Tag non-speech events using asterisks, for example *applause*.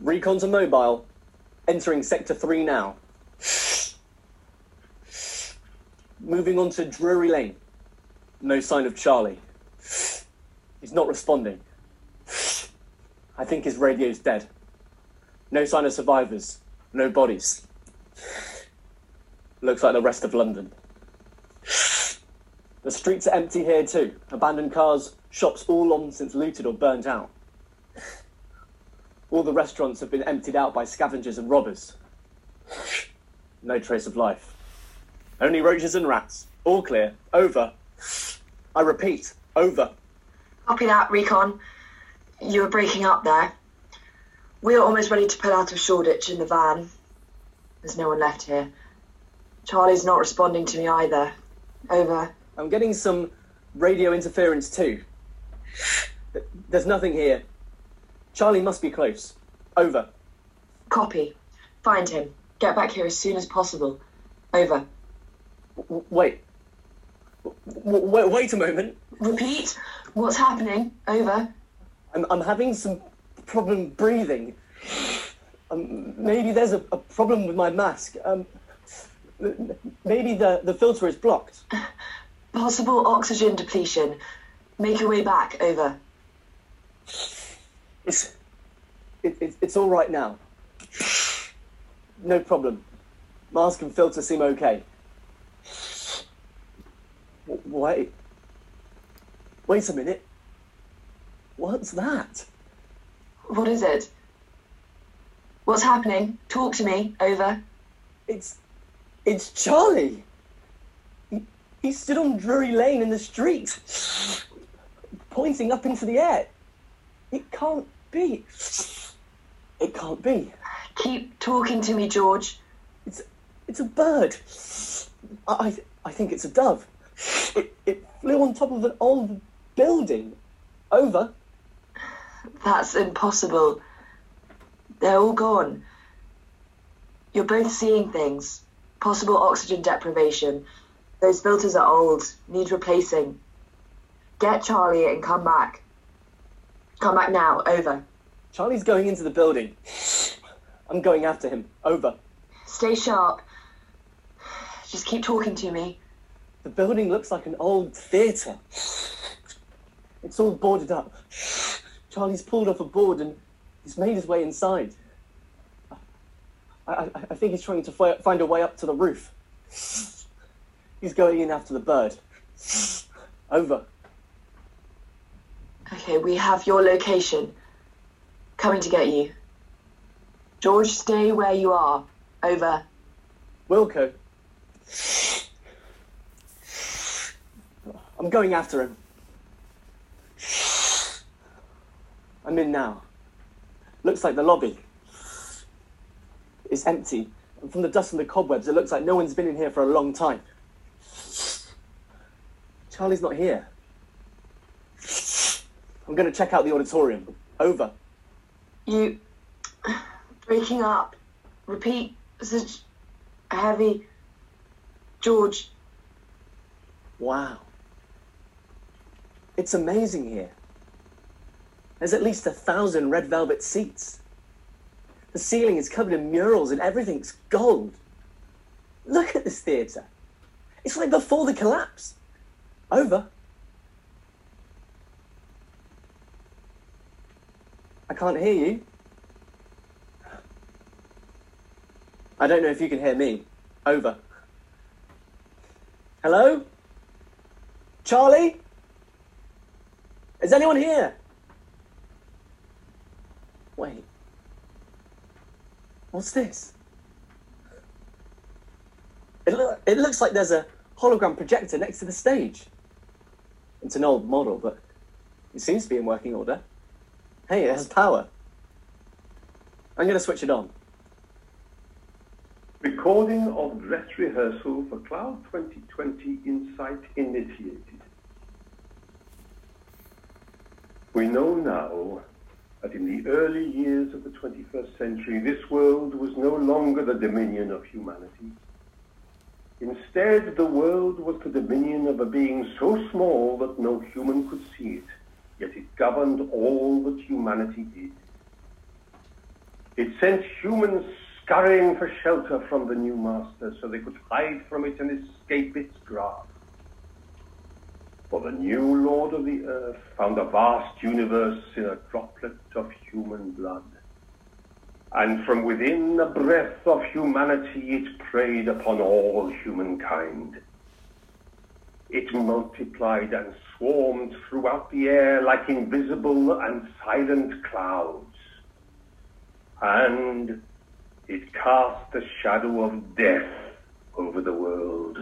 Recon to mobile. Entering Sector 3 now. Moving on to Drury Lane. No sign of Charlie. He's not responding. I think his radio's dead. No sign of survivors. No bodies. Looks like the rest of London. The streets are empty here too. Abandoned cars, shops all long since looted or burnt out. All the restaurants have been emptied out by scavengers and robbers. *sighs* No trace of life. Only roaches and rats. All clear. Over. I repeat, over. Copy that, Recon. You were breaking up there. We're almost ready to pull out of Shoreditch in the van. There's no one left here. Charlie's not responding to me either. Over. I'm getting some radio interference too. *sighs* There's nothing here. Charlie must be close. Over. Copy. Find him. Get back here as soon as possible. Over. W- wait. W- w- wait a moment. Repeat. What's happening? Over. I'm, I'm having some problem breathing. Um, maybe there's a, a problem with my mask. Um, maybe the, the filter is blocked. Possible oxygen depletion. Make your way back. Over. It's, it, it, it's all right now. No problem. Mask and filter seem okay. Wait. Wait a minute. What's that? What is it? What's happening? Talk to me. Over. It's. It's Charlie! He, he stood on Drury Lane in the street, pointing up into the air. It can't be. It can't be. Keep talking to me, George. It's it's a bird. I I, I think it's a dove. It, it flew on top of an old building. Over. That's impossible. They're all gone. You're both seeing things. Possible oxygen deprivation. Those filters are old, need replacing. Get Charlie and come back. Come back now. Over. Charlie's going into the building. I'm going after him. Over. Stay sharp. Just keep talking to me. The building looks like an old theatre. It's all boarded up. Charlie's pulled off a board and he's made his way inside. I, I, I think he's trying to fi- find a way up to the roof. He's going in after the bird. Over. Okay, we have your location. Coming to get you. George, stay where you are. Over. Wilco. I'm going after him. I'm in now. Looks like the lobby is empty. And from the dust and the cobwebs, it looks like no one's been in here for a long time. Charlie's not here. I'm going to check out the auditorium. Over. You. *sighs* Breaking up. Repeat. Such heavy. George. Wow. It's amazing here. There's at least a thousand red velvet seats. The ceiling is covered in murals and everything's gold. Look at this theatre. It's like before the collapse. Over. Can't hear you. I don't know if you can hear me. Over. Hello? Charlie? Is anyone here? Wait. What's this? It, loo- it looks like there's a hologram projector next to the stage. It's an old model, but it seems to be in working order. Hey, it has power. I'm going to switch it on. Recording of dress rehearsal for Cloud 2020 Incite initiated. We know now that in the early years of the 21st century, this world was no longer the dominion of humanity. Instead, the world was the dominion of a being so small that no human could see it, yet it governed all that humanity did. It sent humans scurrying for shelter from the new master so they could hide from it and escape its grasp. For the new Lord of the Earth found a vast universe in a droplet of human blood. And from within the breath of humanity it preyed upon all humankind. It multiplied and swarmed throughout the air like invisible and silent clouds. And it cast a shadow of death over the world.